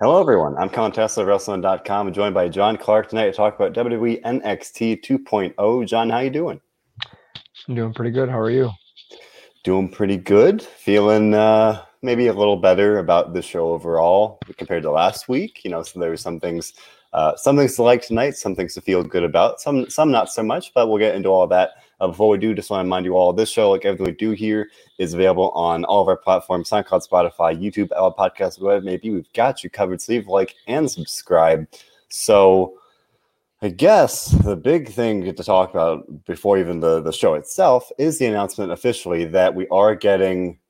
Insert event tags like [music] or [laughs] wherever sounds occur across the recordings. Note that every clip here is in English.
Hello, everyone. I'm Colin Tesla Wrestling.com and joined by John Clark tonight to talk about WWE NXT 2.0. John, how you doing? I'm doing pretty good. How are you? Doing pretty good. Feeling uh, maybe a little better about the show overall compared to last week. You know, so there were some things, uh, some things to like tonight, some things to feel good about, some some not so much. But we'll get into all that uh, before we do, just want to remind you all this show, like everything we do here, is available on all of our platforms SoundCloud, Spotify, YouTube, Apple Podcasts, whatever it may be. We've got you covered. So leave like and subscribe. So I guess the big thing to talk about before even the, the show itself is the announcement officially that we are getting.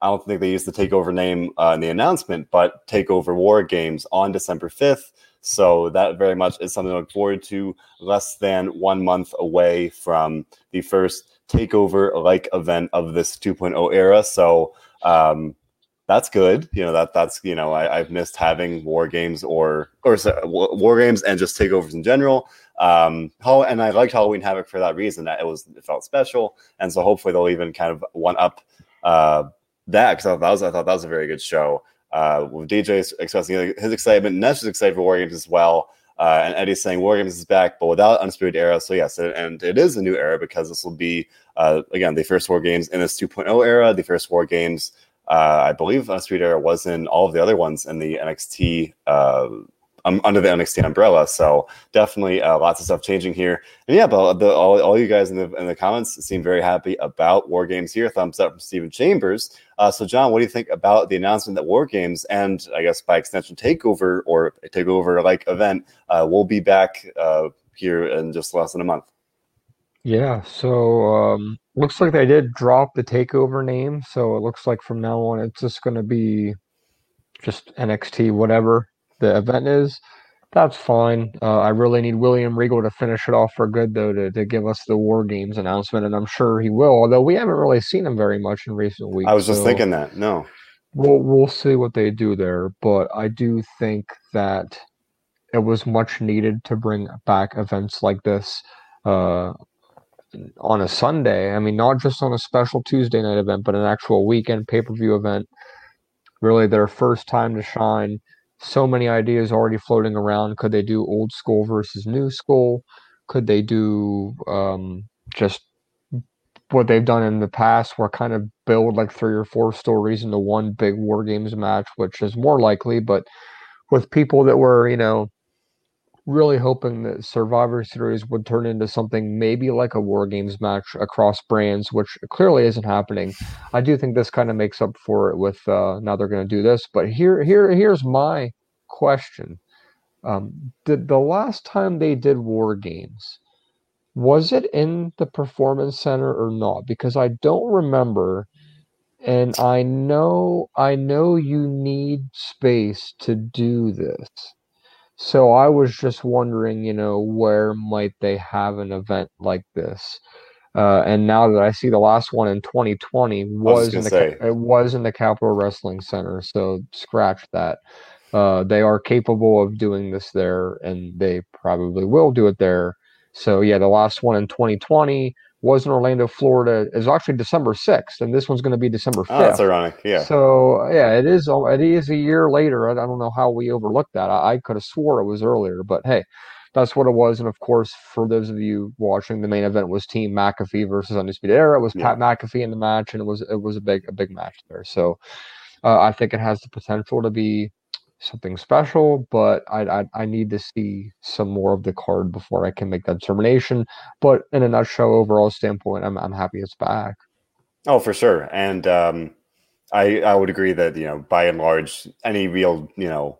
I don't think they used the takeover name uh, in the announcement, but Takeover War Games on December 5th. So that very much is something to look forward to. Less than one month away from the first takeover like event of this 2.0 era. So um, that's good. You know that that's you know I, have missed having war games or or sorry, war games and just takeovers in general. Um, how and I liked Halloween Havoc for that reason that it was it felt special, and so hopefully they'll even kind of one up uh, that because I thought that was I thought that was a very good show uh, with DJ expressing his excitement. Nesh is excited for War Games as well. Uh, and Eddie's saying War Games is back, but without Undisputed Era. So, yes, and it is a new era because this will be, uh, again, the first War Games in this 2.0 era, the first War Games. Uh, I believe Undisputed Era was in all of the other ones in the NXT uh, um, under the NXT umbrella. So definitely uh, lots of stuff changing here. And yeah, but the, all, all you guys in the in the comments seem very happy about War Games here. Thumbs up from Stephen Chambers. Uh, so John, what do you think about the announcement that War Games and I guess by extension Takeover or Takeover like event uh, will be back uh, here in just less than a month? Yeah, so um, looks like they did drop the takeover name. So it looks like from now on it's just going to be just NXT, whatever the event is, that's fine. Uh, I really need William Regal to finish it off for good, though, to, to give us the War Games announcement, and I'm sure he will. Although we haven't really seen him very much in recent weeks. I was just so thinking that. No, we'll we'll see what they do there, but I do think that it was much needed to bring back events like this uh, on a Sunday. I mean, not just on a special Tuesday night event, but an actual weekend pay per view event. Really, their first time to shine so many ideas already floating around. Could they do old school versus new school? Could they do um, just what they've done in the past, where kind of build like three or four stories into one big War Games match, which is more likely, but with people that were, you know, really hoping that Survivor Series would turn into something maybe like a War Games match across brands, which clearly isn't happening. I do think this kind of makes up for it with uh, now they're going to do this. But here, here, here's my question: um, Did the last time they did War Games? Was it in the performance center or not? Because I don't remember and I know I know you need space to do this. So I was just wondering, you know, where might they have an event like this? Uh, and now that I see the last one in 2020 was, was in the say. it was in the Capitol Wrestling Center, so scratch that. Uh, they are capable of doing this there, and they probably will do it there. So yeah, the last one in 2020 was in Orlando, Florida. Is actually December 6th, and this one's going to be December 5th. Oh, that's ironic. Yeah. So yeah, it is. It is a year later. I, I don't know how we overlooked that. I, I could have swore it was earlier, but hey, that's what it was. And of course, for those of you watching, the main event was Team McAfee versus Undisputed Era. It was yeah. Pat McAfee in the match, and it was it was a big a big match there. So uh, I think it has the potential to be something special, but I, I, I need to see some more of the card before I can make that determination. But in a nutshell, overall standpoint, I'm I'm happy it's back. Oh, for sure, and um, I I would agree that you know by and large, any real you know.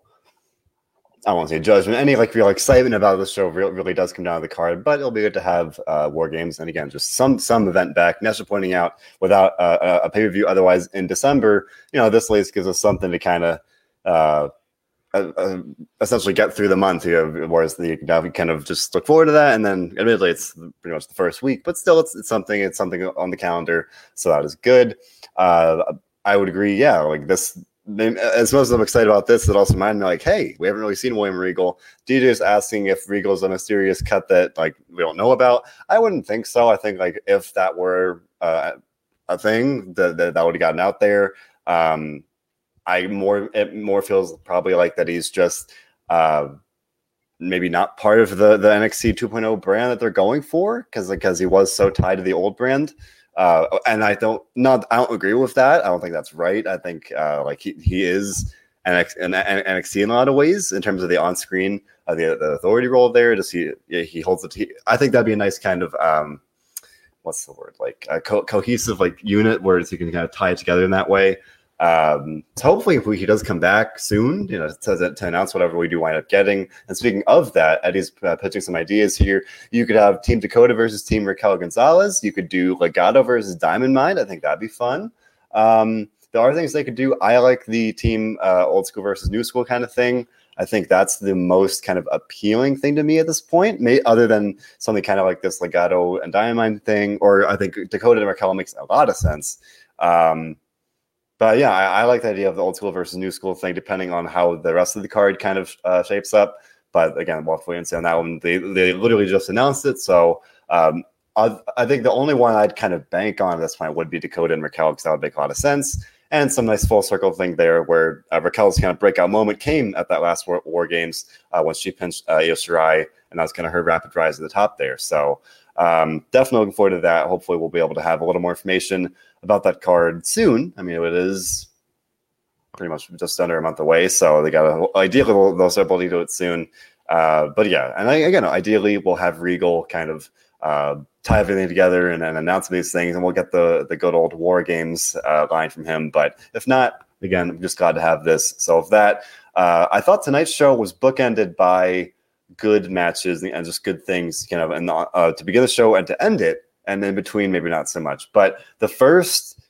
I won't say judgment. Any like real excitement about the show really, really does come down to the card, but it'll be good to have uh, war games and again just some some event back. Nestor pointing out without uh, a pay per view, otherwise in December, you know this at least gives us something to kind of uh, uh, uh, essentially get through the month. You know, whereas the you know, kind of just look forward to that, and then admittedly it's pretty much the first week, but still it's, it's something. It's something on the calendar, so that is good. Uh, I would agree. Yeah, like this. As much as I'm excited about this, it also reminded me like, hey, we haven't really seen William Regal. DJ is asking if Regal's on a mysterious cut that like we don't know about. I wouldn't think so. I think like if that were uh, a thing, that that, that would have gotten out there. Um, I more it more feels probably like that he's just uh, maybe not part of the the NXT 2.0 brand that they're going for because because he was so tied to the old brand. Uh, and I don't not I don't agree with that. I don't think that's right. I think uh, like he, he is an NXT in a lot of ways in terms of the on screen uh, the, the authority role there. Does he he holds it? I think that'd be a nice kind of um, what's the word like a co- cohesive like unit where he can kind of tie it together in that way. Um, so hopefully, if he does come back soon, you know, to, to, announce whatever we do wind up getting. And speaking of that, Eddie's uh, pitching some ideas here. You could have Team Dakota versus Team Raquel Gonzalez. You could do Legado versus Diamond Mine. I think that'd be fun. Um, there are things they could do. I like the team uh, old school versus new school kind of thing. I think that's the most kind of appealing thing to me at this point, may, other than something kind of like this Legado and Diamond thing. Or I think Dakota and Raquel makes a lot of sense. Um, but yeah, I, I, like the idea of the old school versus new school thing, depending on how the rest of the card kind of uh, shapes up. But again, we'll have to wait and see on that one. They, they literally just announced it. So um, I, I, think the only one I'd kind of bank on at this point would be Dakota and Raquel because that would make a lot of sense. And some nice full circle thing there where uh, Raquel's kind of breakout moment came at that last War, war Games uh, when she pinched uh, Io Shirai, and that was kind of her rapid rise to the top there. So um, definitely looking forward to that. Hopefully, we'll be able to have a little more information about that card soon. I mean, it is pretty much just under a month away, so they got a, ideally they'll, they'll start able to it soon. Uh, but yeah, and I, again, ideally we'll have Regal kind of uh, tie everything together and, and, announce these things, and we'll get the the good old War Games uh, line from him. But if not, again, I'm just glad to have this. So if that, uh, I thought tonight's show was bookended by good matches and just good things, you know, and uh, to begin the show and to end it, and then between maybe not so much. But the first,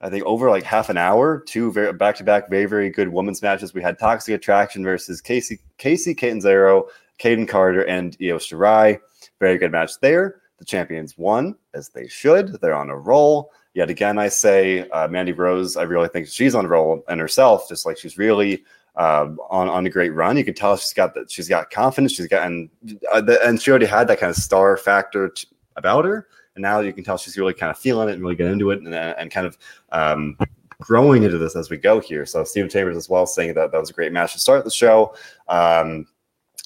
I think, over like half an hour, two very back to back, very very good women's matches. We had Toxic Attraction versus Kacy Kacy Catanzaro, Kayden Carter, and Io Shirai. Very good match there. The champions won as they should. They're on a roll. Yet again, I say uh, Mandy Rose. I really think she's on a roll and herself, just like she's really uh, on on a great run. You can tell she's got that. She's got confidence. She's got and uh, the, and she already had that kind of star factor t- about her. And now you can tell she's really kind of feeling it and really get into it and, and kind of um, growing into this as we go here. So Stephen Chambers as well saying that that was a great match to start the show. Um,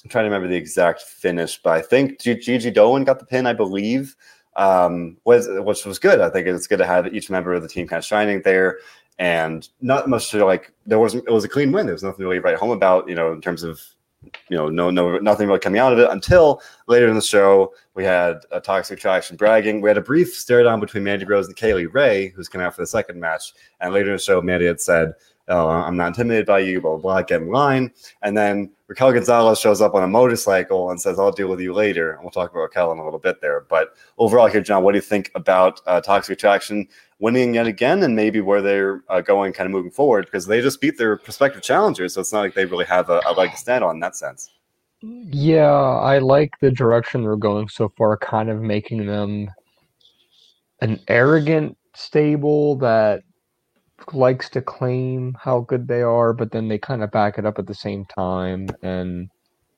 I'm trying to remember the exact finish, but I think Gigi Dolin got the pin, I believe, um, was which was good. I think it's good to have each member of the team kind of shining there and not much to like. There wasn't. It was a clean win. There was nothing really to write home about. You know, in terms of you know, no, no, nothing really coming out of it until later in the show. We had a toxic attraction bragging. We had a brief stare down between Mandy Rose and Kay Lee Ray, who's coming out for the second match. And later in the show, Mandy had said, "Oh, I'm not intimidated by you." Blah blah. blah get in line. And then Raquel Gonzalez shows up on a motorcycle and says, "I'll deal with you later." And we'll talk about Raquel in a little bit there. But overall, here, John, what do you think about uh, toxic attraction? winning yet again and maybe where they're uh, going kind of moving forward because they just beat their prospective challengers. So it's not like they really have a, a leg to stand on in that sense. Yeah, I like the direction they're going so far, kind of making them an arrogant stable that likes to claim how good they are, but then they kind of back it up at the same time. And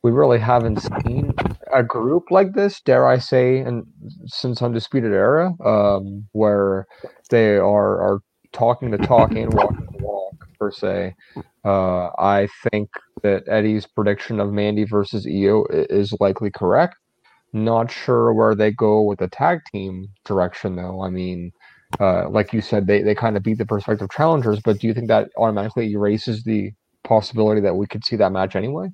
we really haven't seen a group like this, dare I say, and since Undisputed Era, um, where they are are talking the talk and walking the walk per se. Uh, I think that Eddie's prediction of Mandy versus Io is likely correct. Not sure where they go with the tag team direction though. I mean, uh, like you said, they, they kind of beat the prospective challengers, but do you think that automatically erases the possibility that we could see that match anyway?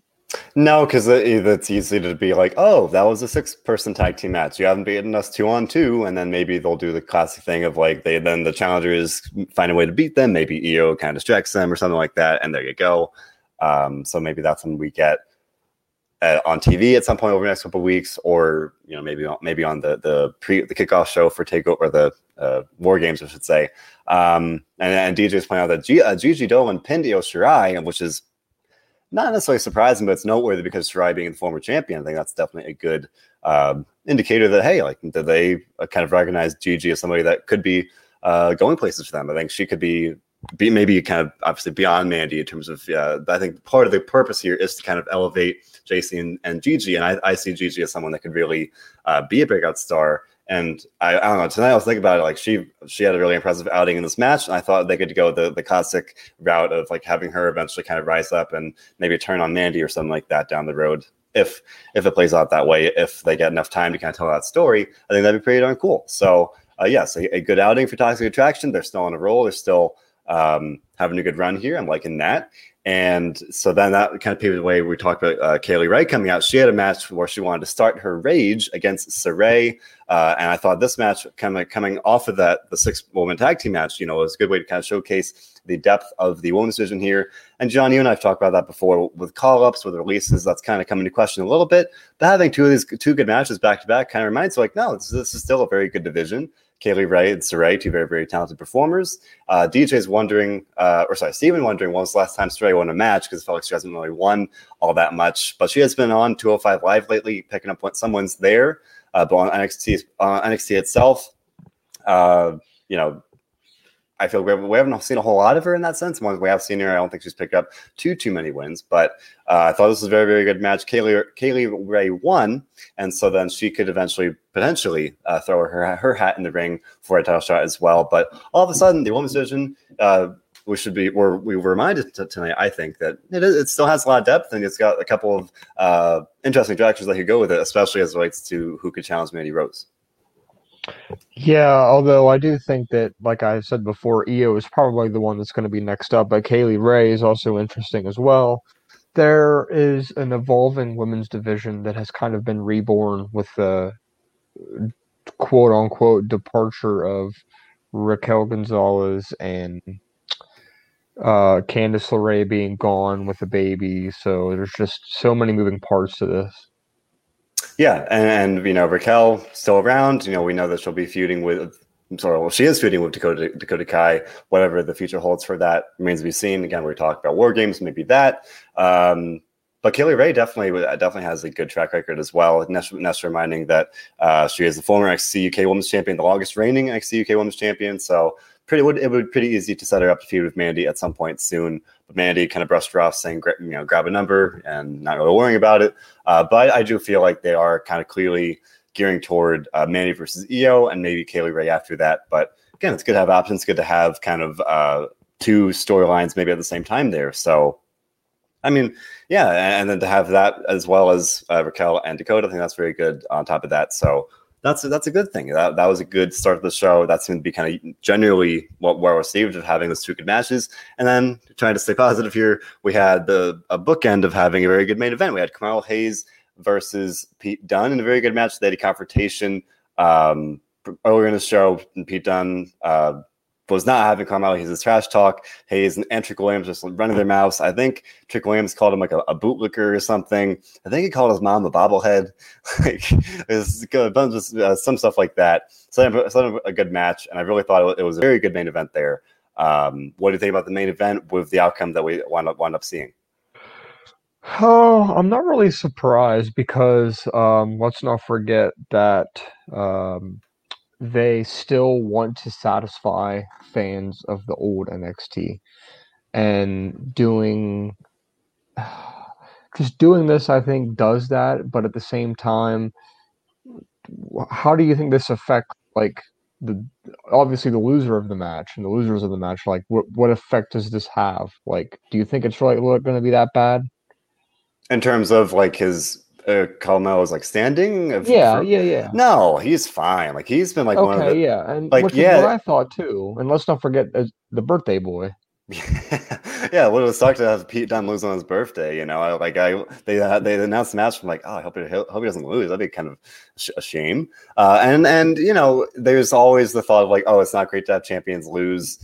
No, because it's easy to be like, oh, that was a six-person tag team match. You haven't beaten us two on two, and then maybe they'll do the classic thing of like they then the challengers find a way to beat them. Maybe Io kind of distracts them or something like that, and there you go. Um, so maybe that's when we get at, on TV at some point over the next couple of weeks, or you know maybe on, maybe on the the pre the kickoff show for takeover or the uh, war games, I should say. Um, and, and DJ's pointing out that G, uh, Gigi Dolin pinned Io Shirai, which is not necessarily surprising, but it's noteworthy because Shirai being the former champion, I think that's definitely a good um, indicator that hey, like did they uh, kind of recognize Gigi as somebody that could be uh, going places for them? I think she could be be maybe kind of obviously beyond Mandy in terms of yeah. I think part of the purpose here is to kind of elevate Jacy and, and Gigi, and I, I see Gigi as someone that could really uh, be a breakout star And I, I, don't know. Tonight I was thinking about it. Like she she had a really impressive outing in this match, and I thought they could go the the classic route of like having her eventually kind of rise up and maybe turn on Mandy or something like that down the road. If if it plays out that way, if they get enough time to kind of tell that story, I think that'd be pretty darn cool. So uh, yes, a, a, good outing for Toxic Attraction. They're still on a roll. They're still um, having a good run here. I'm liking that. And so then that kind of paved the way. We talked about uh, Kay Lee Ray coming out. She had a match where she wanted to start her rage against Sarray. Uh, and I thought this match, kind of coming off of that, the six woman tag team match, you know, was a good way to kind of showcase the depth of the women's division here. And John, you and I have talked about that before with call ups, with releases. That's kind of coming to question a little bit. But having two of these two good matches back to back kind of reminds like, no, this, this is still a very good division. Kay Lee Ray and Sarray, two very, very talented performers. Uh, DJ's wondering, uh, or sorry, Steven wondering when was the last time Sarray won a match because Felix she hasn't really won all that much, but she has been on 205 Live lately, picking up what someone's there. Uh, but on NXT, uh, NXT itself, uh, you know, I feel we, have, we haven't seen a whole lot of her in that sense. Once we have seen her, I don't think she's picked up too too many wins. But uh, I thought this was a very very good match. Kay Lee, Kay Lee Ray won, and so then she could eventually potentially uh, throw her her hat in the ring for a title shot as well. But all of a sudden, the women's division. Uh, we should be we're, we were reminded tonight i think that it is it still has a lot of depth and it's got a couple of uh, interesting directions that could go with it especially as it relates to who could challenge mandy rose yeah, although I do think that, like I said before, Io is probably the one that's going to be next up, but Kay Lee Ray is also interesting as well. There is an evolving women's division that has kind of been reborn with the quote unquote departure of Raquel Gonzalez and uh, Candice LeRae being gone with a baby. So there's just so many moving parts to this. Yeah, and, and, you know Raquel still around. You know we know that she'll be feuding with. Sorry, well, she is feuding with Dakota Dakota Kai. Whatever the future holds for that remains to be seen. Again, we talk about war games, maybe that. Um, but Lee Ray definitely definitely has a good track record as well. Ness reminding that uh, she is the former NXT UK Women's Champion, the longest reigning NXT UK Women's Champion. So pretty would it would be pretty easy to set her up to feud with Mandy at some point soon. But Mandy kind of brushed her off, saying, "You know, grab a number," and not really worrying about it. Uh, but I do feel like they are kind of clearly gearing toward uh, Mandy versus Io, and maybe Kay Lee Ray after that. But again, it's good to have options. Good to have kind of uh, two storylines maybe at the same time there. So. I mean, yeah, and then to have that as well as uh, Raquel and Dakota, I think that's very good on top of that. So that's a, that's a good thing. That, that was a good start of the show. That seemed to be kind of generally what well received of having those two good matches. And then trying to stay positive here, we had the a bookend of having a very good main event. We had Carmelo Hayes versus Pete Dunne in a very good match. They had a confrontation um, earlier in the show. And Pete Dunne uh, was not having Carmelo a trash talk. Hayes and, Trick Williams just running their mouths. I think Trick Williams called him like a, a bootlicker or something. I think he called his mom a bobblehead. [laughs] like it's a bunch of uh, some stuff like that. So, so a good match, and I really thought it was a very good main event there. Um, what do you think about the main event with the outcome that we wound up, wound up seeing? Oh, I'm not really surprised because um, let's not forget that um, they still want to satisfy fans of the old NXT and doing [sighs] just doing this I think does that but at the same time how do you think this affects like the obviously the loser of the match and the losers of the match like what what effect does this have? Like do you think it's really going to be that bad? In terms of like his uh, Carmel is like standing. Yeah, for, yeah, yeah. No, he's fine. Like he's been like okay, one of the, yeah, and like yeah, what I thought too. And let's not forget uh, the birthday boy. [laughs] yeah, well, it was sucked to have Pete Dunne lose on his birthday. You know, I, like I they uh, they announced the match. I'm like, oh, I hope he hope he doesn't lose. That'd be kind of a shame. Uh, and and you know, there's always the thought of like, oh, it's not great to have champions lose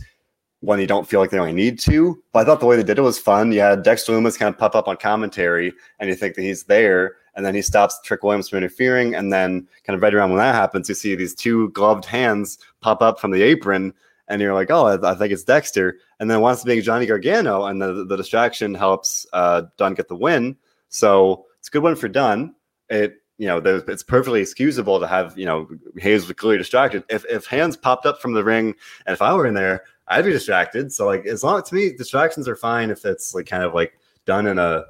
when you don't feel like they only need to. But I thought the way they did it was fun. You had Dexter Lumis kind of pop up on commentary, and you think that he's there, and then he stops Trick Williams from interfering, and then kind of right around when that happens, you see these two gloved hands pop up from the apron, and you're like, oh, I, I think it's Dexter, and then once being Johnny Gargano, and the, the distraction helps uh, Dunne get the win. So it's a good one for Dunne. It you know, it's perfectly excusable to have, you know, Hayes was clearly distracted. If if hands popped up from the ring, and if I were in there, I'd be distracted. So like, as long to me, distractions are fine if it's like kind of like done in a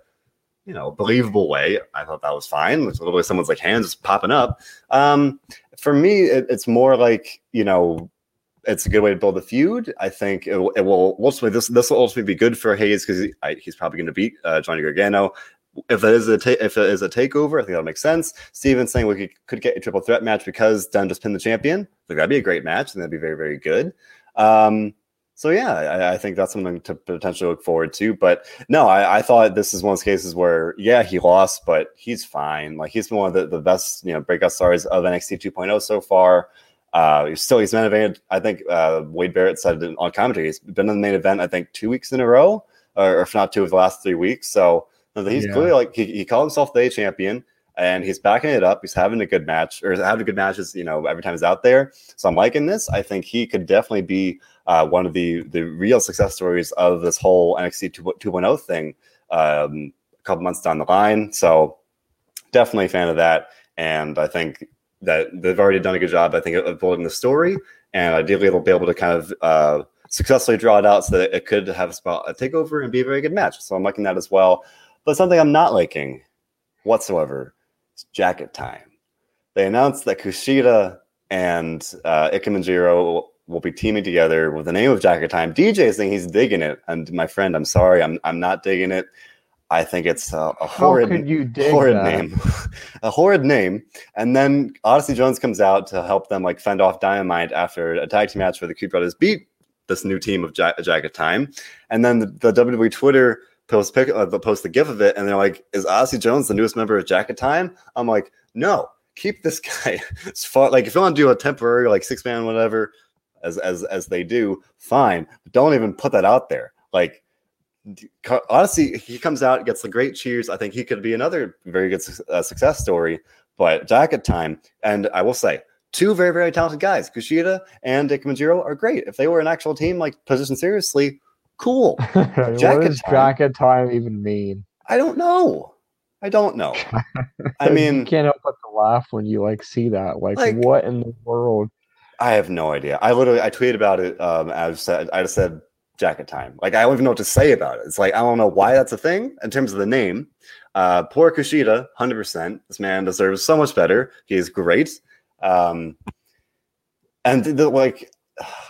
you know believable way. I thought that was fine. It's literally someone's like hands just popping up. Um, for me, it, it's more like you know it's a good way to build a feud. I think it, it will ultimately this this will ultimately be good for Hayes because he, he's probably going to beat uh, Johnny Gargano. If it is a ta- if it is a takeover, I think that'll make sense. Steven saying we could, could get a triple threat match because Dunne just pinned the champion. I think that'd be a great match and that'd be very very good. Um, so yeah, I, I, think that's something to potentially look forward to. But no, I, I, thought this is one of those cases where yeah, he lost, but he's fine. Like he's been one of the, the best you know breakout stars of NXT 2.0 so far. Uh, he's still he's main event. I think uh, Wade Barrett said on commentary he's been in the main event. I think two weeks in a row, or, if not two of the last three weeks. So he's yeah. clearly like he, he called himself the champion and he's backing it up. He's having a good match, or having good matches, you know, every time he's out there. So I'm liking this. I think he could definitely be uh, one of the the real success stories of this whole NXT 2.0 thing um, a couple months down the line. So definitely a fan of that. And I think that they've already done a good job, I think, of building the story. And ideally, they'll be able to kind of uh, successfully draw it out so that it could have a spot a takeover and be a very good match. So I'm liking that as well. But something I'm not liking whatsoever it's jacket time. They announced that Kushida and uh, Ikemen will be teaming together with the name of Jacket Time. DJ is saying he's digging it, and my friend, I'm sorry, I'm I'm not digging it. I think it's a, a horrid, horrid name, [laughs] a horrid name. And then Odyssey Jones comes out to help them like fend off Diamond Mine after a tag team match where the Creed Brothers beat this new team of Jacket Time. And then the, the WWE Twitter post pick uh, post the gif of it, and they're like, "Is Odyssey Jones the newest member of Jacket Time?" I'm like, "No, keep this [laughs] guy." it's far, like if you want to do a temporary like six man whatever, as as as they do, fine. But don't even put that out there. Like honestly, he comes out, gets the great cheers. I think he could be another very good uh, success story. But Jacket Time, and I will say, two very, very talented guys, Kushida and Ikemen are great. If they were an actual team, like position seriously, Cool. [laughs] what does time. jacket time even mean? I don't know. I don't know. [laughs] I mean, you can't help but to laugh when you like see that. Like, like, what in the world? I have no idea. I literally I tweeted about it. Um, I said I just said jacket time. Like I don't even know what to say about it. It's like I don't know why that's a thing in terms of the name. Uh, poor Kushida, hundred percent. This man deserves so much better. He is great. Um, and the, like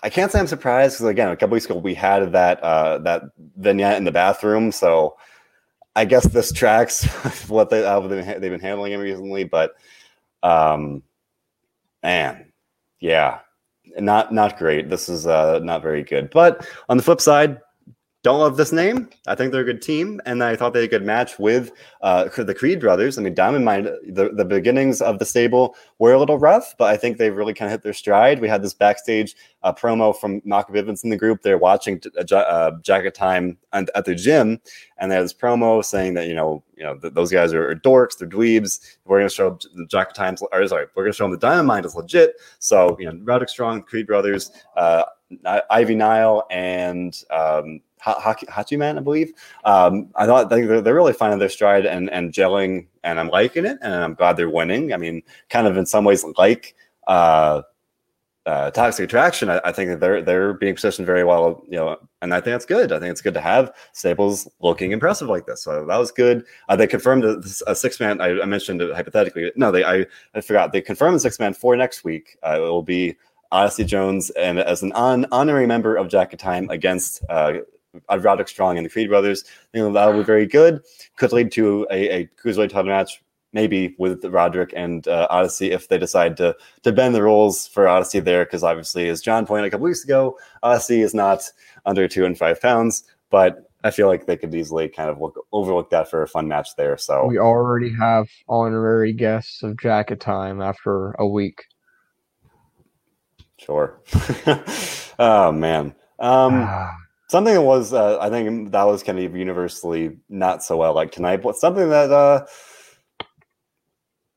I can't say I'm surprised because again, a couple weeks ago we had that uh, that vignette in the bathroom, so I guess this tracks [laughs] what they uh, they've been handling him recently. But um, man, yeah, not not great. This is uh, not very good. But on the flip side, don't love this name. I think they're a good team, and I thought they good match with uh, the Creed brothers. I mean, Diamond Mine, the, the beginnings of the stable were a little rough, but I think they've really kind of hit their stride. We had this backstage uh, promo from Malcolm Bivens in the group. They're watching uh, Jacket Time at the gym, and they had this promo saying that you know, you know, th- those guys are, are, dorks, they're dweebs. We're going to show the Jacket Times, or sorry, we're going to show them the Diamond Mine is legit. So you know, Roderick Strong, Creed brothers. Uh, Ivy Nile and um, Hachiman, I believe. Um, I thought they're, they're really finding their stride and, and gelling, and I'm liking it, and I'm glad they're winning. I mean, kind of in some ways like uh, uh, Toxic Attraction. I, I, think that they're they're being positioned very well, you know, and I think that's good. I think it's good to have stables looking impressive like this. So that was good. Uh, they confirmed a, a six man. I, I, mentioned it hypothetically. No, they I, I forgot. They confirmed the six man for next week. Uh, it will be Odyssey Jones and as an on, honorary member of Jacket Time against uh, Roderick Strong and the Creed brothers. I think that'll be very good. Could lead to a, a cruiserweight title match, maybe with Roderick and uh, Odyssey if they decide to to bend the rules for Odyssey there, because obviously, as John pointed a couple weeks ago, Odyssey is not under two and five pounds, but I feel like they could easily kind of look, overlook that for a fun match there. So we already have honorary guests of Jacket Time after a week. Sure. [laughs] oh man. Um, something that was uh, I think that was kind of universally not so well like tonight, but something that uh,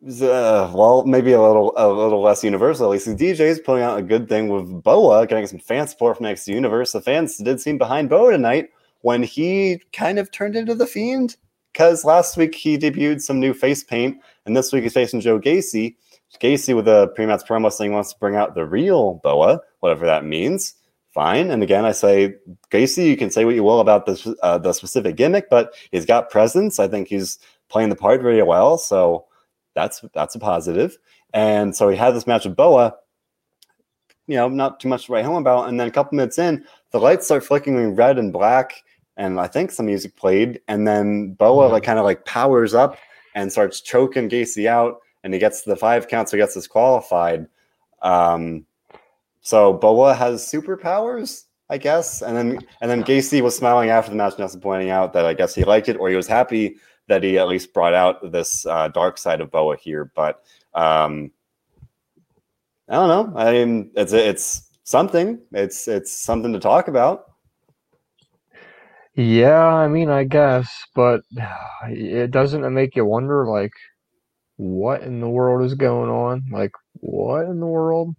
uh, well maybe a little a little less universal. At least DJ is putting out a good thing with Boa, getting some fan support from next universe. The fans did seem behind Boa tonight when he kind of turned into the fiend. Because last week he debuted some new face paint, and this week he's facing Joe Gacy. Gacy with a pre-match promo saying he wants to bring out the real Boa, whatever that means. Fine. And again, I say Gacy, you can say what you will about the uh, the specific gimmick, but he's got presence. I think he's playing the part very well, so that's that's a positive. And so he had this match with Boa. You know, not too much to write home about. And then a couple minutes in, the lights start flickering red and black, and I think some music played. And then Boa mm-hmm. like kind of like powers up and starts choking Gacy out, and he gets the five count, so he gets disqualified. Um, so Boa has superpowers, I guess. And then and then Gacy was smiling after the match, Nelson pointing out that I guess he liked it, or he was happy that he at least brought out this uh, dark side of Boa here. But um, I don't know. I mean, it's it's something. It's it's something to talk about. Yeah, I mean, I guess, but it doesn't make you wonder, like, what in the world is going on? Like, what in the world?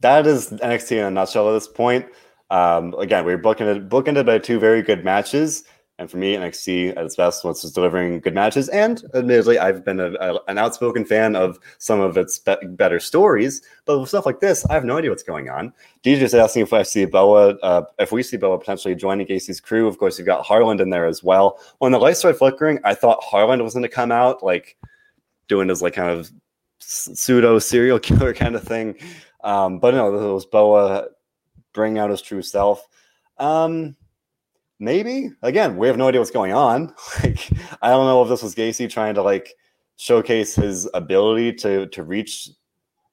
That is NXT in a nutshell at this point. Um, again, we are booking it, booking it by two very good matches. And for me, NXT at its best was just delivering good matches. And admittedly, I've been a, a, an outspoken fan of some of its be- better stories. But with stuff like this, I have no idea what's going on. DJ's asking if I see Boa, uh, if we see Boa potentially joining Gacy's crew. Of course, you've got Harland in there as well. When the lights started flickering, I thought Harland was going to come out, like doing his like kind of pseudo serial [laughs] killer kind of thing. Um, but no, it was Boa bring out his true self. Um, maybe again, we have no idea what's going on. [laughs] like, I don't know if this was Gacy trying to like showcase his ability to to reach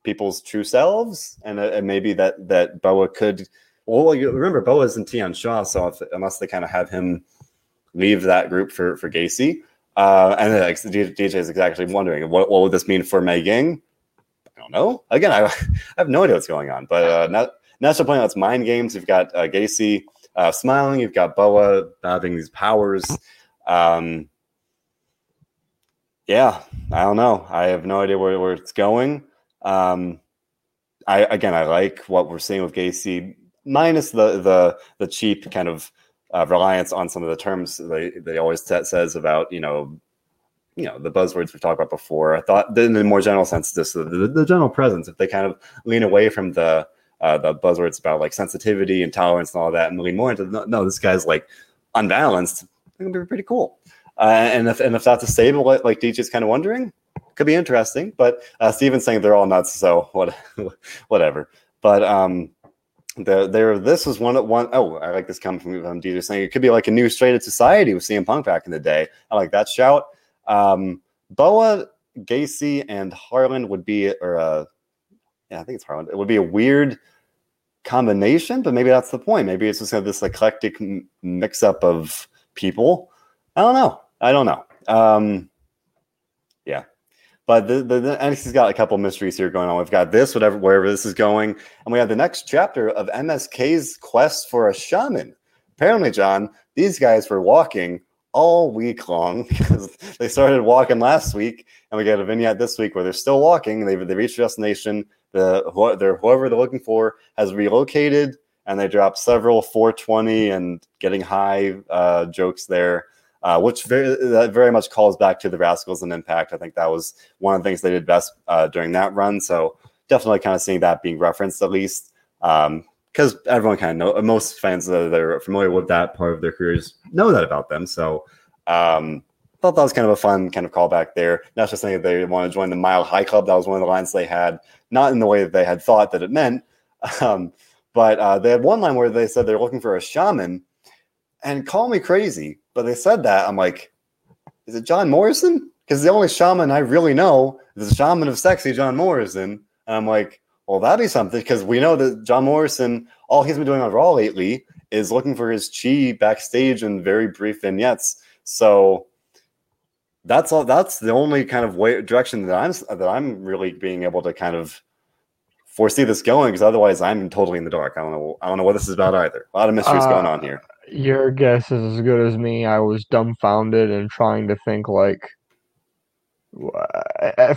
people's true selves, and, uh, and maybe that that Boa could. Well, remember is in Tian Sha, so if, unless they kind of have him leave that group for for Gacy, uh, and like, DJ is exactly wondering what what would this mean for Mei Ying? I don't know. Again, I, [laughs] I have no idea what's going on, but uh, they're playing out mind games. You've got uh, Gacy uh, smiling. You've got Boa having these powers. Um, yeah, I don't know. I have no idea where, where it's going. Um, I again, I like what we're seeing with Gacy, minus the the the cheap kind of uh, reliance on some of the terms they they always t- says about you know you know the buzzwords we've talked about before. I thought in the more general sense, just the, the, the, general presence. If they kind of lean away from the uh, the buzzwords about like sensitivity and tolerance and all that, and lean more into no, no this guy's like unbalanced. It's gonna be pretty cool. Uh, and if and if that's a stable, like, like DJ's kind of wondering, could be interesting. But uh, Steven's saying they're all nuts, so [laughs] what, whatever. But um, the, there, this was one one. Oh, I like this coming from DJ saying it could be like a new straight society with CM Punk back in the day. I like that shout. Um, Boa, Gacy, and Harland would be, or uh, yeah, I think it's Harland. It would be a weird combination, but maybe that's the point. Maybe it's just kind of this eclectic mix up of people. I don't know. I don't know. Um, yeah, but the, the, the NXT's got a couple mysteries here going on. We've got this, whatever, wherever this is going, and we have the next chapter of MSK's quest for a shaman. Apparently, John, these guys were walking all week long [laughs] because they started walking last week, and we get a vignette this week where they're still walking. They've they reached destination the they're, whoever they're looking for has relocated, and they dropped several 420 and getting high uh, jokes there. Uh, which very that very much calls back to the Rascals and Impact. I think that was one of the things they did best uh, during that run. So definitely kind of seeing that being referenced at least, because everyone kind of know most fans that are familiar with that part of their careers know that about them. So um, thought that was kind of a fun kind of callback there. Not just saying they want to join the Mile High Club. That was one of the lines they had, not in the way that they had thought that it meant. [laughs] Um, but uh, they had one line where they said they're looking for a shaman, and call me crazy, but they said that. I'm like, is it John Morrison? Because the only shaman I really know is the shaman of sexy John Morrison. And I'm like, well, that'd be something because we know that John Morrison, all he's been doing on Raw lately is looking for his chi backstage in very brief vignettes. So that's all that's the only kind of way direction that i'm that i'm really being able to kind of foresee this going because otherwise i'm totally in the dark. I don't know i don't know what this is about either. A lot of mysteries uh, going on here. your guess is as good as me. I was dumbfounded and trying to think like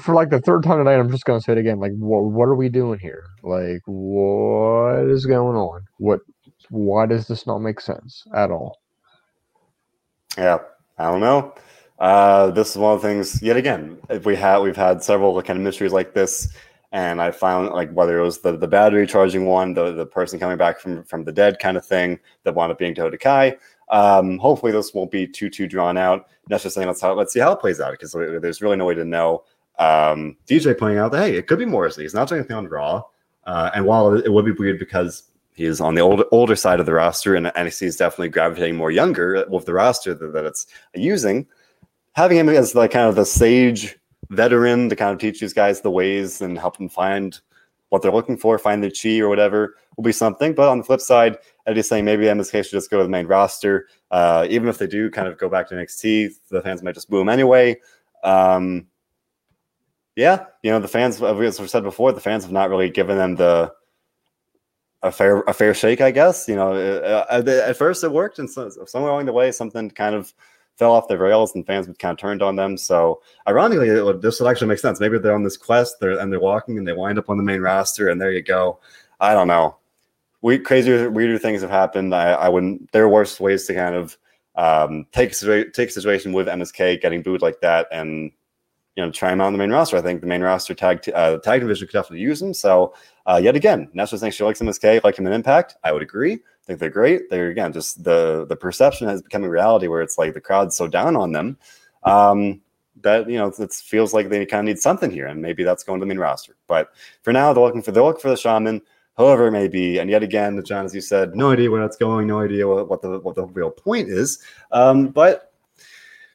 for like the third time tonight i'm just to say it again like what, what are we doing here like what is going on what why does this not make sense at all yeah i don't know uh, this is one of the things. Yet again, if we have we've had several kind of mysteries like this and I found like whether it was the, the battery charging one, the, the person coming back from, from the dead kind of thing that wound up being Tota Kai. Um, hopefully this won't be too too drawn out. That's just saying let's how, let's see how it plays out because there's really no way to know. Um, DJ pointing out that hey, it could be Morrison. He's not doing anything on Raw, uh, and while it would be weird because he is on the older older side of the roster, and NXT is definitely gravitating more younger with the roster that, that it's using. Having him as like kind of the sage veteran to kind of teach these guys the ways and help them find what they're looking for, find the chi or whatever will be something. But on the flip side, Eddie's saying maybe MSK should just go to the main roster. Uh, even if they do kind of go back to NXT, the fans might just boo anyway. Um, yeah, you know, the fans, as we said before, the fans have not really given them the a fair a fair shake, I guess. You know, uh, uh at first it worked, and so, somewhere along the way, something kind of fell off the rails and fans would kind of turned on them. So ironically, would, this would actually make sense. Maybe they're on this quest they're, and they're walking and they wind up on the main roster and there you go. I don't know. We crazier, weirder things have happened. I, I wouldn't. There are worse ways to kind of um, take take a situation with MSK getting booed like that and you know try him out on the main roster. I think the main roster tag t- uh, tag division could definitely use him. So uh, yet again, Nessa saying she likes MSK, like him in Impact. I would agree think they're great. They're again just the the perception has become a reality where it's like the crowd's so down on them um, that you know it feels like they kind of need something here, and maybe that's going to the main roster. But for now, they're looking for they're looking for the shaman, however it may be. And yet again, John, as you said, no idea where that's going, no idea what, what the what the real point is. Um, but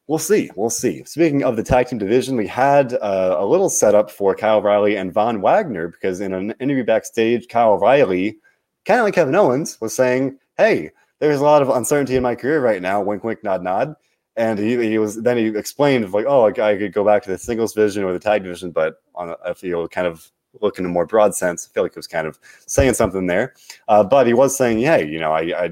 We'll see. We'll see. Speaking of the tag team division, we had uh, a little setup for Kyle O'Reilly and Von Wagner because in an interview backstage, Kyle O'Reilly kind of like Kevin Owens was saying, "Hey, there's a lot of uncertainty in my career right now." Wink, wink, nod, nod. And he, he was then he explained like, "Oh, I, I could go back to the singles division or the tag division, but on a, feel kind of look in a more broad sense, I feel like he was kind of saying something there. Uh, but he was saying, "Hey, you know, I, I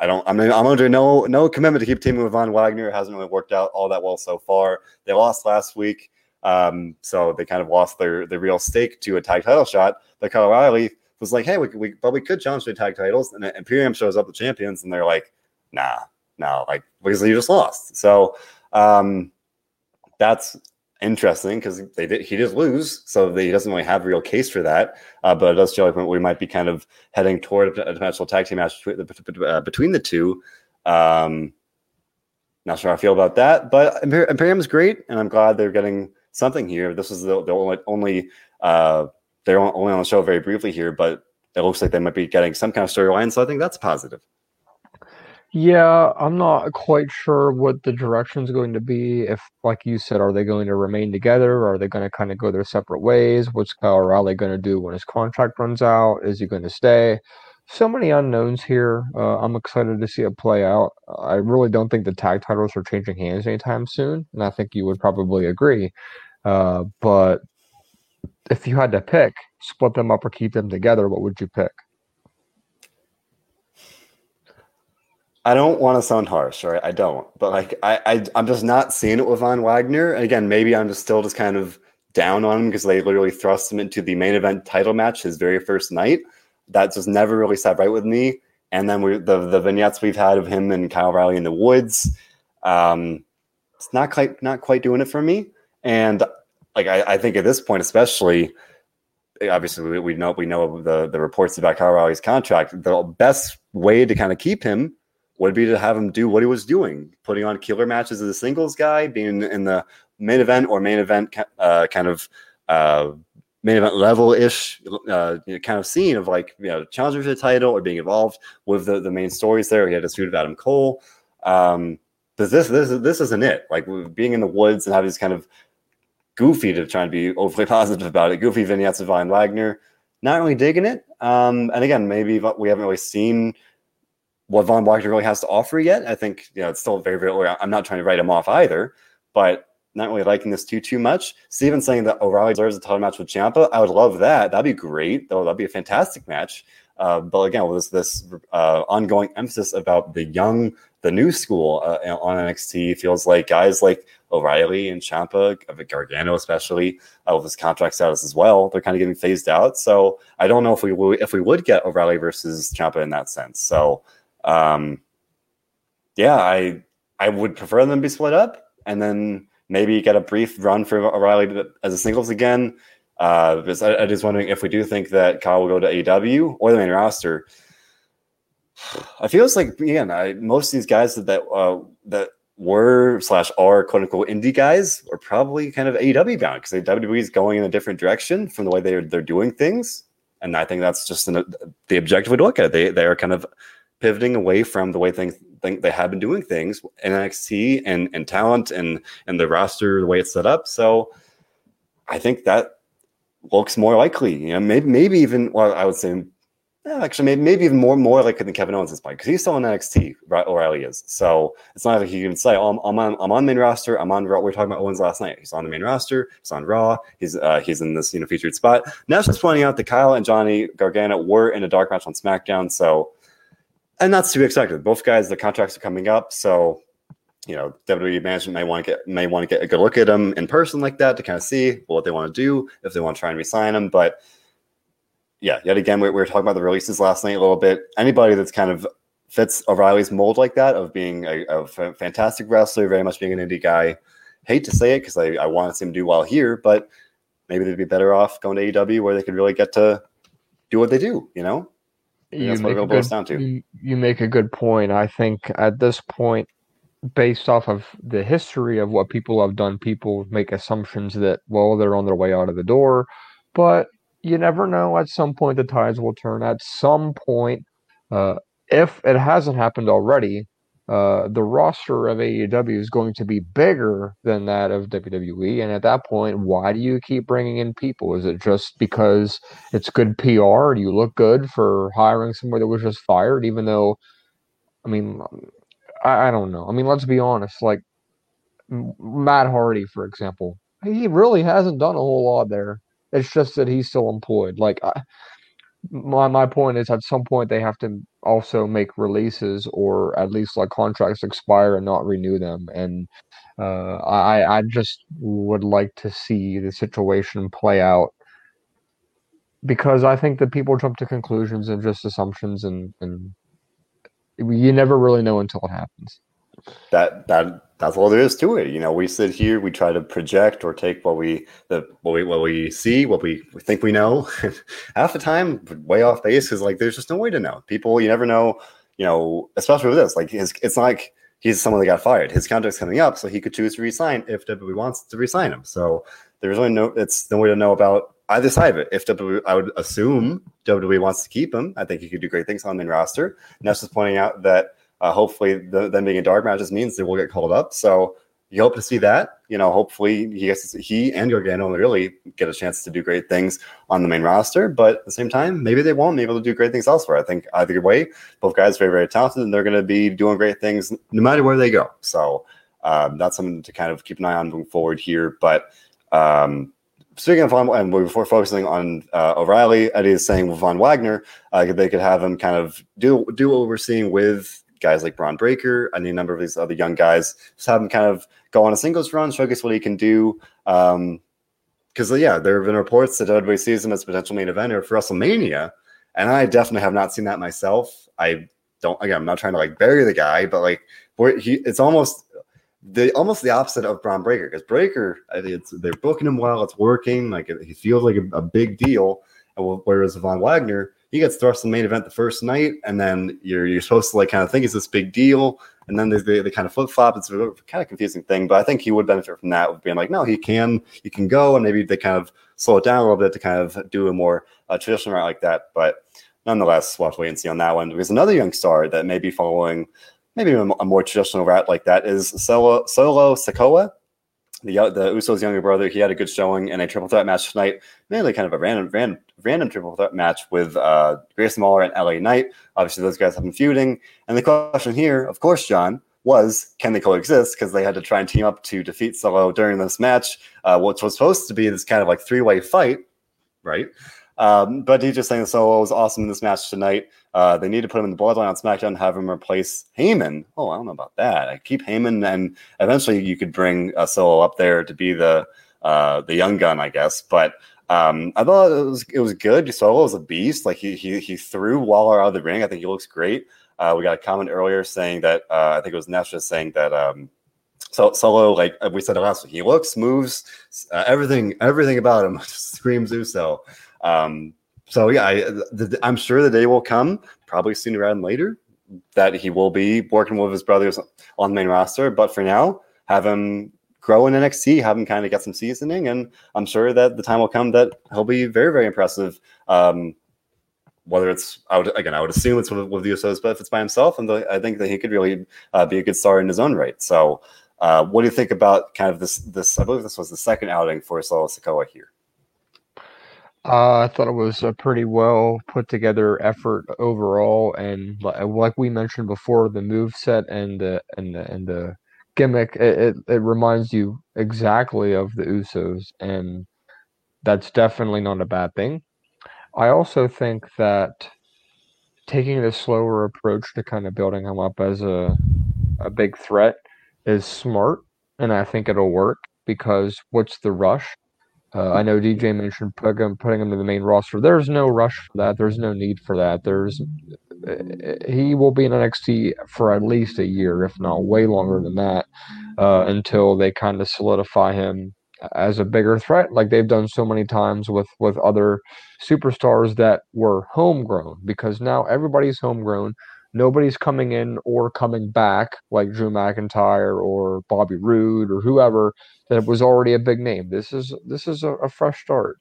I don't. I mean, I'm under no no commitment to keep teaming with Von Wagner. It hasn't really worked out all that well so far. They lost last week, um, so they kind of lost their their real stake to a tag title shot. But Kyle O'Reilly was like, hey, we, we but we could challenge the tag titles, and Imperium shows up the champions, and they're like, nah, no, like because you just lost. So um, that's interesting because they did he did lose, so he doesn't really have a real case for that. Uh, but it does show like we might be kind of heading toward a potential tag team match between the, uh, between the two. Um, not sure how I feel about that, but Imperium is great, and I'm glad they're getting something here. This is the, the only, only uh, they're only on the show very briefly here, but it looks like they might be getting some kind of storyline. So I think that's positive. Yeah, I'm not quite sure what the direction is going to be. If, like you said, are they going to remain together? Are they going to kind of go their separate ways? What's Kyle O'Reilly going to do when his contract runs out? Is he going to stay? So many unknowns here. Uh, I'm excited to see it play out. I really don't think the tag titles are changing hands anytime soon, and I think you would probably agree. Uh, but if you had to pick, split them up or keep them together, what would you pick? I don't want to sound harsh, right? I don't, but like I, I I'm just not seeing it with Von Wagner. And again, maybe I'm just still just kind of down on him because they literally thrust him into the main event title match his very first night. That just never really sat right with me. And then we the the vignettes we've had of him and Kyle O'Reilly in the woods, um, it's not quite not quite doing it for me. And like I, I think at this point, especially, obviously we, we know we know the the reports about Kyle O'Reilly's contract. The best way to kind of keep him would be to have him do what he was doing, putting on killer matches as a singles guy, being in the main event or main event uh, kind of uh, main event level ish uh, you know, kind of scene of like you know challenging for the title or being involved with the, the main stories there. He had a suit of Adam Cole. Um, this this this isn't it. Like being in the woods and having these kind of goofy to try and be overly positive about it. Goofy vignettes of Von Wagner. Not really digging it. Um, and again, maybe we haven't really seen what Von Wagner really has to offer yet. I think you know it's still very very early. I'm not trying to write him off either, but not really liking this too too much. Steven saying that O'Reilly deserves a title match with Ciampa. I would love that. That'd be great. Though that'd be a fantastic match. Uh, but again, with this, this uh, ongoing emphasis about the young, the new school uh, on NXT, feels like guys like O'Reilly and Ciampa, Gargano especially, uh, with his contract status as well. They're kind of getting phased out. So I don't know if we if we would get O'Reilly versus Ciampa in that sense. So um, yeah, I I would prefer them be split up and then maybe get a brief run for O'Reilly as a singles again. Uh, because I, I just wondering if we do think that Kyle will go to AEW or the main roster. [sighs] I feel it's like again, I, most of these guys that that, uh, that were slash are quote unquote indie guys are probably kind of AEW bound because WWE is going in a different direction from the way they're they're doing things, and I think that's just an, uh, the objective way to look at it. They they are kind of pivoting away from the way things think they have been doing things in NXT and and talent and and the roster the way it's set up. So I think that looks more likely. You know, maybe maybe even well, I would say yeah, actually, maybe, maybe even more more likely than Kevin Owens is playing because he's still in NXT. Right, O'Reilly is. So it's not like he can say, "Oh, I'm, on I'm on main roster. I'm on Raw." We were talking about Owens last night. He's on the main roster. He's on Raw. He's uh, he's in this you know featured spot. Now, just pointing out that Kyle and Johnny Gargano were in a dark match on SmackDown. So, and that's to be expected. Both guys, the contracts are coming up. So, you know, WWE management may want to get may want to get a good look at them in person like that to kind of see what they want to do if they want to try and resign them, but yeah, yet again, we, we were talking about the releases last night a little bit. Anybody that's kind of fits O'Reilly's mold like that of being a, a fantastic wrestler, very much being an indie guy. Hate to say it because I, I want to see him do well here, but maybe they'd be better off going to AEW where they could really get to do what they do, you know? You make, a good, you, you make a good point. I think at this point, based off of the history of what people have done, people make assumptions that, well, they're on their way out of the door. But you never know. At some point, the tides will turn. At some point, uh, if it hasn't happened already, uh, the roster of AEW is going to be bigger than that of WWE. And at that point, why do you keep bringing in people? Is it just because it's good PR? Do you look good for hiring somebody that was just fired? Even though, I mean, I, I don't know. I mean, let's be honest. Like Matt Hardy, for example, he really hasn't done a whole lot there. It's just that he's still employed. Like I, my my point is, at some point they have to also make releases or at least like contracts expire and not renew them. And uh, I I just would like to see the situation play out because I think that people jump to conclusions and just assumptions and and you never really know until it happens. That that that's all there is to it. You know, we sit here, we try to project or take what we the what we what we see, what we we think we know. [laughs] Half the time, way off base because like there's just no way to know. People, you never know. You know, especially with this, like his, it's like he's someone that got fired. His contract's coming up, so he could choose to resign if WWE wants to resign him. So there's only no it's no way to know about either side of it. If WWE, I would assume WWE wants to keep him, I think he could do great things on the main roster. That's just pointing out that uh, hopefully, the, them being in dark matches means they will get called up. So you hope to see that. You know, hopefully he gets he and Gargano really get a chance to do great things on the main roster. But at the same time, maybe they won't be able to do great things elsewhere. I think either way, both guys are very very talented, and they're going to be doing great things no matter where they go. So um, that's something to kind of keep an eye on moving forward here. But um, speaking of Von, and before focusing on uh, O'Reilly, Eddie is saying with Von Wagner, uh, they could have him kind of do do what we're seeing with guys like Bron Breakker, and a number of these other young guys. Just have him kind of go on a singles run, showcase what he can do. Um, because yeah, there have been reports that WWE sees him as potential main eventer for WrestleMania, and I definitely have not seen that myself. I don't again, I'm not trying to like bury the guy, but like he, it's almost the almost the opposite of Bron Breakker because Breakker, it's they're booking him well, it's working, like he feels like a, a big deal, whereas Von Wagner, he gets thrust in the main event the first night, and then you're you're supposed to like kind of think it's this big deal, and then they, they, kind of flip flop. It's a kind of confusing thing, but I think he would benefit from that, with being like, no, he can he can go, and maybe they kind of slow it down a little bit to kind of do a more uh, traditional route like that. But nonetheless, we'll have to wait and see on that one. Because another young star that may be following maybe a, a more traditional route like that is Solo Solo Sikoa the the Usos' younger brother, he had a good showing in a triple threat match tonight. Mainly kind of a random random, random triple threat match with uh, Grayson Waller and LA Knight. Obviously, those guys have been feuding. And the question here, of course, John, was can they coexist? Because they had to try and team up to defeat Solo during this match, uh, which was supposed to be this kind of like three way fight, right? Um, but just saying Solo was awesome in this match tonight. Uh, they need to put him in the bloodline on SmackDown, and have him replace Heyman. Oh, I don't know about that. I keep Heyman, and eventually you could bring a Solo up there to be the uh, the young gun, I guess. But um, I thought it was it was good. Solo was a beast. Like he he he threw Waller out of the ring. I think he looks great. Uh, we got a comment earlier saying that uh, I think it was Nesha saying that um, so Solo, like we said last week, he looks, moves, uh, everything, everything about him [laughs] screams Uso. Um, so yeah, I, the, I'm sure the day will come, probably sooner rather than later, that he will be working with his brothers on the main roster. But for now, have him grow in NXT, have him kind of get some seasoning, and I'm sure that the time will come that he'll be very, very impressive. Um, whether it's I would again, I would assume it's with, with the Usos, but if it's by himself, and I think that he could really uh, be a good star in his own right. So, uh, what do you think about kind of this? This I believe this was the second outing for Solo Sikoa here. Uh, I thought it was a pretty well put together effort overall, and like we mentioned before, the move set and the and the, and the gimmick it, it, it reminds you exactly of the Usos, and that's definitely not a bad thing. I also think that taking the slower approach to kind of building him up as a a big threat is smart, and I think it'll work because what's the rush? Uh, I know DJ mentioned putting him, putting him in the main roster. There's no rush for that. There's no need for that. There's he will be in NXT for at least a year, if not way longer than that, uh, until they kind of solidify him as a bigger threat, like they've done so many times with with other superstars that were homegrown. Because now everybody's homegrown. Nobody's coming in or coming back like Drew McIntyre or Bobby Roode or whoever that was already a big name. This is this is a, a fresh start.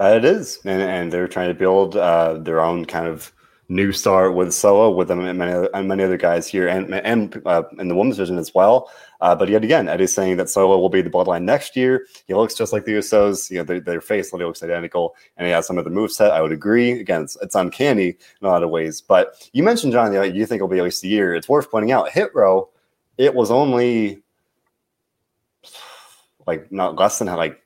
It is, and, and they're trying to build uh, their own kind of new star with Solo, with them and many, and many other guys here, and and uh, in the women's division as well. Uh, but yet again, Eddie's saying that Solo will be the bloodline next year. He looks just like the Usos. You know, their, their face literally looks identical, and he has some of the move set. I would agree. Again, it's, it's uncanny in a lot of ways. But you mentioned John, you, know, you think it'll be at least a year. It's worth pointing out. Hit Row, it was only like not less than like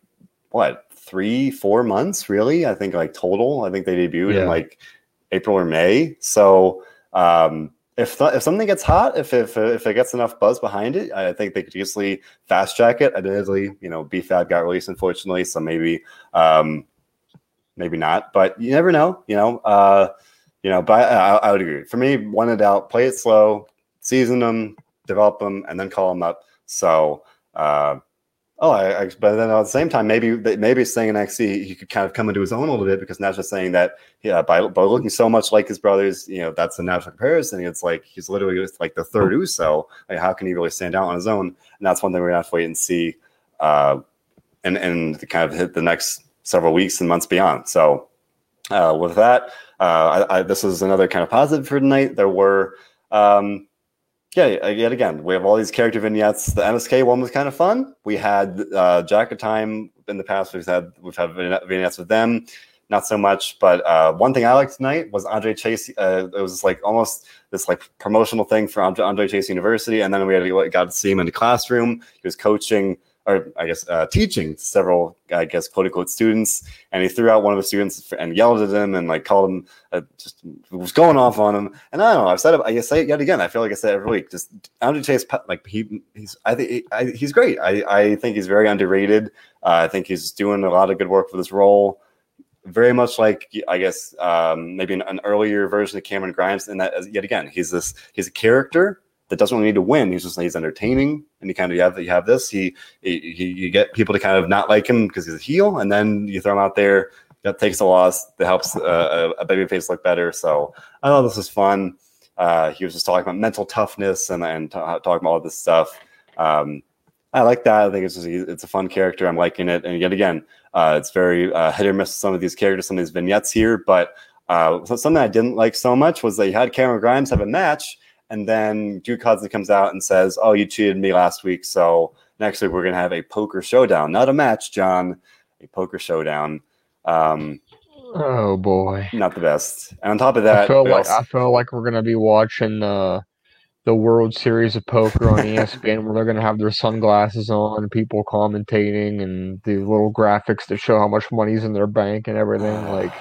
what three, four months, really. I think like total. I think they debuted yeah. in like April or May. So um, if th- if something gets hot, if if if it gets enough buzz behind it, I think they could easily fast track it. Admittedly, you know, BFAB got released unfortunately, so maybe um, maybe not. But you never know. You know, uh, you know. But I, I would agree. For me, one it out, play it slow, season them, develop them, and then call them up. So. Uh, Oh, I, I, but then at the same time, maybe maybe saying in NXT he could kind of come into his own a little bit because not just saying that, yeah, by, by looking so much like his brothers, you know, that's a natural comparison. It's like he's literally like the third Uso. Like, how can he really stand out on his own? And that's one thing we're gonna have to wait and see, uh, and and kind of hit the next several weeks and months beyond. So, uh, with that, uh, I, I, this is another kind of positive for tonight. There were. Um, yeah, yet again, we have all these character vignettes. The NSK one was kind of fun. We had uh, Jacket Time in the past. We've had we've had vignettes with them, not so much. But uh, one thing I liked tonight was Andre Chase. Uh, it was like almost this like promotional thing for Andre, Andre Chase University, and then we had we got to see him in the classroom. He was coaching or I guess uh, teaching several, I guess, quote unquote students, and he threw out one of the students and yelled at him and like called him, uh, just was going off on him. And I don't know, I've said it, I say it yet again. I feel like I said every week. Just Andre Chase, like he, he's, I think he's great. I, I think he's very underrated. Uh, I think he's doing a lot of good work for this role. Very much like I guess um, maybe an, an, earlier version of Cameron Grimes, and that yet again he's this he's a character that doesn't really need to win. He's just he's entertaining, and you kind of you have you have this. He, he, he you get people to kind of not like him because he's a heel, and then you throw him out there. That takes a loss. That helps uh, a, a baby face look better. So I thought this was fun. Uh, he was just talking about mental toughness and and t- talking about all this stuff. Um, I like that. I think it's just, it's a fun character. I'm liking it. And yet again, uh, it's very uh, hit or miss. Some of these characters, some of these vignettes here, but uh, something I didn't like so much was they had Cameron Grimes have a match, and then Duke Hudson comes out and says, "Oh, you cheated me last week, so next week we're gonna have a poker showdown, not a match, John, a poker showdown." Um, oh boy, not the best. And on top of that, I feel like I feel like we're gonna be watching uh, the World Series of Poker on ESPN, where they're gonna have their sunglasses on, people commentating, and the little graphics that show how much money's in their bank and everything. Like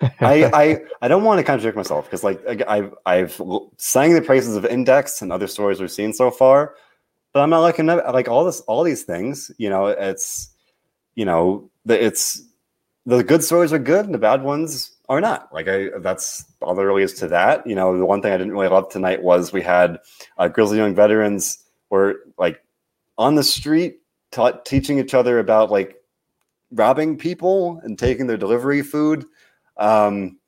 I, [laughs] I I don't want to contradict myself because like I've I've sang the praises of Index and other stories we've seen so far, but I'm not liking like all this all these things. You know, it's you know it's the good stories are good and the bad ones are not. Like I that's all there really is to that. You know, the one thing I didn't really love tonight was we had uh, Grizzly Young Veterans were like on the street taught, teaching each other about like robbing people and taking their delivery food. Um,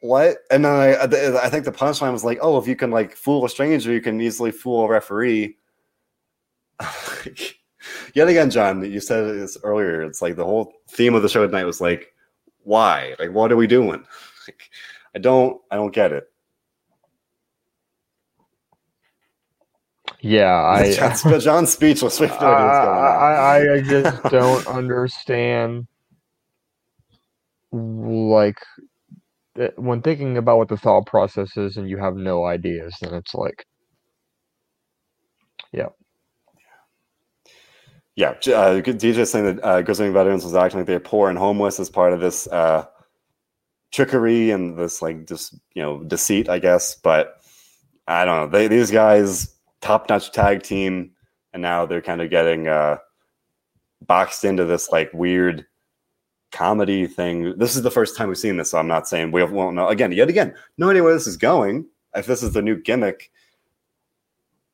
what? And then I, I think the punchline was like, oh, if you can like fool a stranger, you can easily fool a referee. [laughs] Yet again, John, you said this earlier. It's like the whole theme of the show tonight was like, why? Like, what are we doing? [laughs] Like, I don't, I don't get it. Yeah, I [laughs] John, John's speechless. I, I, I just don't understand. Like when thinking about what the thought process is, and you have no ideas, then it's like, yeah. Yeah, uh, DJ saying that uh, veterans was acting like they're poor and homeless as part of this uh, trickery and this like just you know deceit, I guess. But I don't know. They, these guys top notch tag team, and now they're kind of getting uh, boxed into this like weird comedy thing. This is the first time we've seen this, so I'm not saying we won't know. Again, yet again, no idea where this is going. If this is the new gimmick,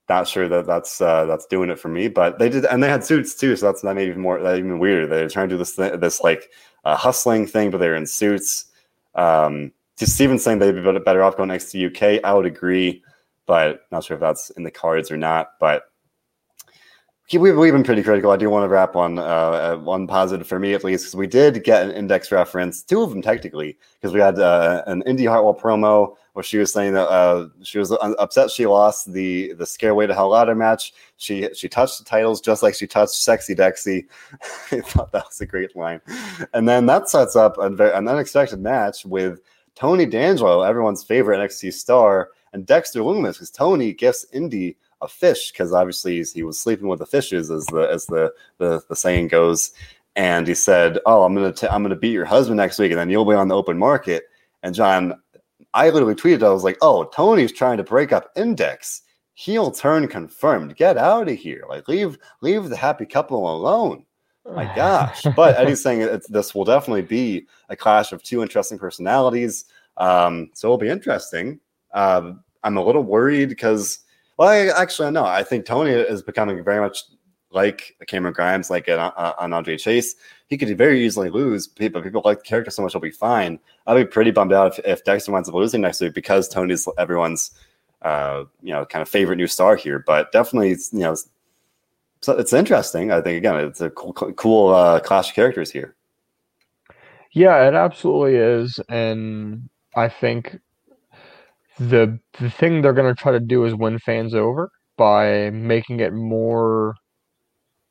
not sure that that's uh, that's doing it for me. But they did, and they had suits too, so that's that even more that even weirder. They're trying to do this this like uh, hustling thing, but they're in suits. Um, just Steven saying they'd be better off going next to UK. I would agree but not sure if that's in the cards or not. But we've, we've been pretty critical. I do want to wrap on uh, uh one positive for me at least because we did get an index reference, two of them technically, because we had uh, an Indi Hartwell promo where she was saying that uh, she was upset she lost the the Scareway to Hell Ladder match. She she touched the titles just like she touched Sexy Dexy. [laughs] I thought that was a great line, and then that sets up an unexpected match with Tony D'Angelo, everyone's favorite NXT star and Dexter Lumis because Tony gifts Indi a fish because obviously he was sleeping with the fishes, as the as the, the the saying goes. And he said, "Oh, I'm gonna t- I'm gonna beat your husband next week, and then you'll be on the open market." And John, I literally tweeted, I was like, "Oh, Tony's trying to break up Index. Heel turn confirmed. Get out of here! Like leave leave the happy couple alone." My [sighs] gosh! But Eddie's saying this will definitely be a clash of two interesting personalities. Um, so it'll be interesting. Um, I'm a little worried because, well, I, actually, no, I think Tony is becoming very much like Cameron Grimes, like an, uh, an Andre Chase. He could very easily lose, but people like the character so much, he'll be fine. I'll be pretty bummed out if, if Dexter winds up losing next week because Tony's everyone's, uh, you know, kind of favorite new star here. But definitely, you know, so it's interesting. I think again, it's a cool, cool uh, clash of characters here. Yeah, it absolutely is, and I think the the thing they're going to try to do is win fans over by making it more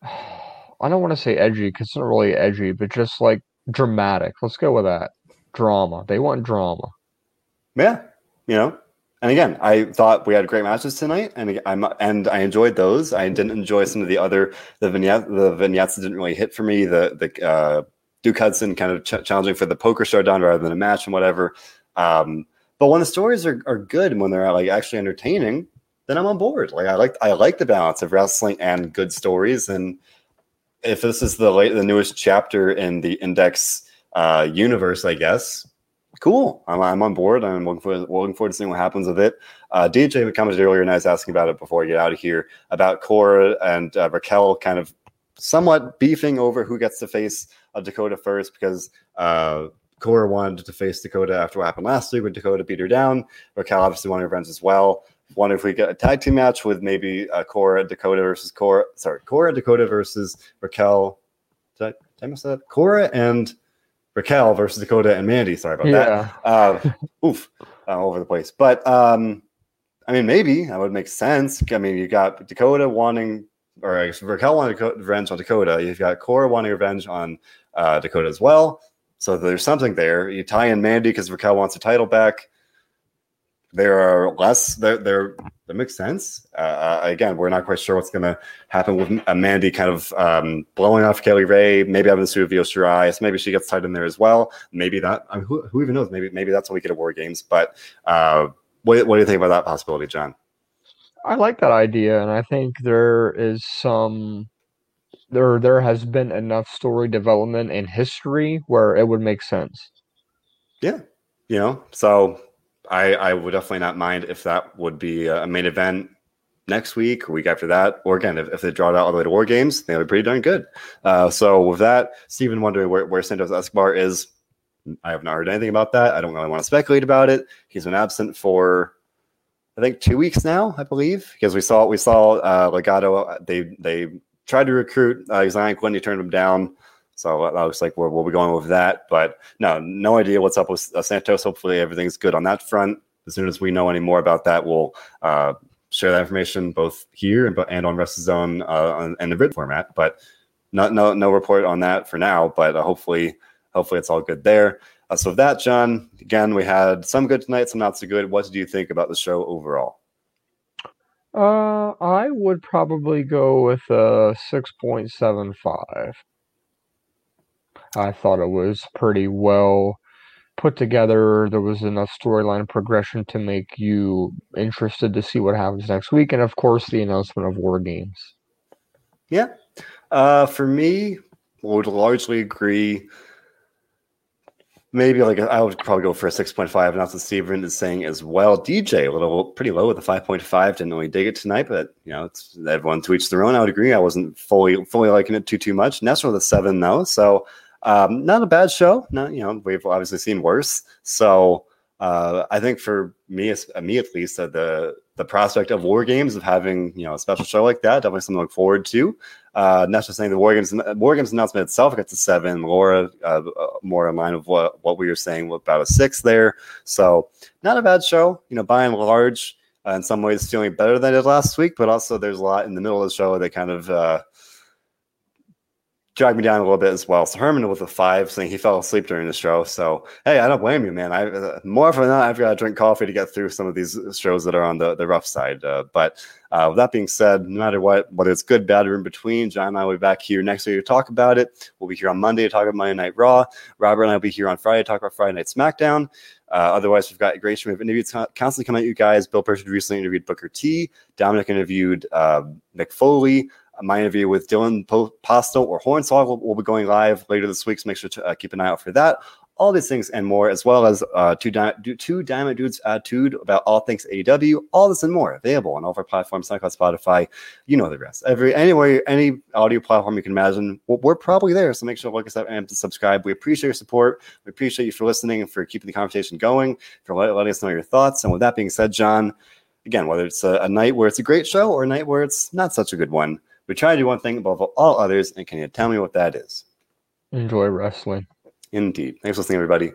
[sighs] I don't want to say edgy because it's not really edgy, but just like dramatic. Let's go with that. Drama. They want drama. Yeah, you know. And again, I thought we had great matches tonight, and I'm and I enjoyed those. I didn't enjoy some of the other the vignette the vignettes didn't really hit for me. The the uh, Duke Hudson kind of ch- challenging for the poker showdown rather than a match and whatever. Um, but when the stories are, are good and when they're like actually entertaining, then I'm on board. Like I like I like the balance of wrestling and good stories. And if this is the late the newest chapter in the Index uh, universe, I guess cool. I'm, I'm on board. I'm looking forward, looking forward to seeing what happens with it. Uh, DJ commented earlier, and I was asking about it before I get out of here about Cora and uh, Raquel kind of somewhat beefing over who gets to face uh, Dakota first because uh, Cora wanted to face Dakota after what happened last week when Dakota beat her down. Raquel obviously wanted revenge as well. Wonder if we get a tag team match with maybe uh, Cora Dakota versus Cora. Sorry, Cora Dakota versus Raquel. Did I, did I miss that? Cora and Raquel versus Dakota and Mandy. Sorry about yeah. that. Uh, oof, uh, over the place. But um, I mean, maybe that would make sense. I mean, you got Dakota wanting, or I guess Raquel wanting revenge on Dakota. You've got Cora wanting revenge on uh, Dakota as well. So there's something there. You tie in Mandy because Raquel wants the title back. There are less. There, there that makes sense. Uh, uh again, we're not quite sure what's going to happen with uh, Mandy kind of um, blowing off Lee Ray. Maybe having to sue Io Shirai. Maybe she gets tied in there as well. Maybe that. I mean, who, who, even knows? Maybe maybe that's what we get at War Games. But uh, what, what do you think about that possibility, John? I like that idea, and I think there is some there there has been enough story development in history where it would make sense. Yeah, you know, so I I would definitely not mind if that would be a main event. next week week after that, or again, if, if they draw it out all the way to War Games, they'll be pretty darn good. Uh, so with that, Stephen wondering where, where Santos Escobar is, I have not heard anything about that. I don't really want to speculate about it. He's been absent for I think two weeks now, I believe, because we saw we saw uh, Legado. They they tried to recruit uh, Xyon Quinn, he turned him down. So I was like, we'll, we'll be going with that. But no, no idea what's up with uh, Santos. Hopefully everything's good on that front. As soon as we know any more about that, we'll uh, share that information both here and, and on WrestleZone uh, in the grid format. But no no report on that for now. But uh, hopefully hopefully it's all good there. Uh, so with that, John, again, we had some good tonight, some not so good. What did you think about the show overall? Uh, I would probably go with a seven five. I thought it was pretty well put together. There was enough storyline progression to make you interested to see what happens next week, and of course, the announcement of War Games. Yeah, uh, for me, I would largely agree. Maybe like I would probably go for a six point five, and that's what Steven is saying as well. DJ a little pretty low with a five point five. Didn't really dig it tonight, but you know, it's everyone to each their own. I would agree. I wasn't fully fully liking it too too much. Nestor with a seven though, so um, not a bad show. Not you know we've obviously seen worse. So uh, I think for me, me at least, uh, the the prospect of War Games of having you know a special show like that definitely something to look forward to. Uh, not just saying the War Games War Games announcement itself gets a seven. Laura uh, uh, more in line of what what we were saying about a six there. So not a bad show. You know, by and large, uh, in some ways feeling better than it did last week, but also there's a lot in the middle of the show that kind of dragged me down a little bit as well. So Herman with a five, saying he fell asleep during the show. So hey, I don't blame you, man. I uh, more often than not, I've got to drink coffee to get through some of these shows that are on the, the rough side. Uh, but uh, with that being said, no matter what, whether it's good, bad, or in between, John and I will be back here next week to talk about it. We'll be here on Monday to talk about Monday Night Raw. Robert and I will be here on Friday to talk about Friday Night SmackDown. Uh, otherwise, we've got a great stream of interviews constantly coming at you guys. Bill Pritchard recently interviewed Booker T. Dominic interviewed uh, Mick Foley my interview with Dylan Postl or Hornswoggle will, be going live later this week, so make sure to uh, keep an eye out for that. All these things and more, as well as uh, two, di- two Diamond Dudes attitude about all things AEW. All this and more available on all of our platforms, SoundCloud, Spotify. You know the rest. Every anywhere, any audio platform you can imagine, we're, we're probably there. So make sure to look us up and subscribe. We appreciate your support. We appreciate you for listening and for keeping the conversation going, for letting us know your thoughts. And with that being said, John, again, whether it's a, a night where it's a great show or a night where it's not such a good one we try to do one thing above all others, and can you tell me what that is? Enjoy wrestling. Indeed. Thanks for listening, everybody.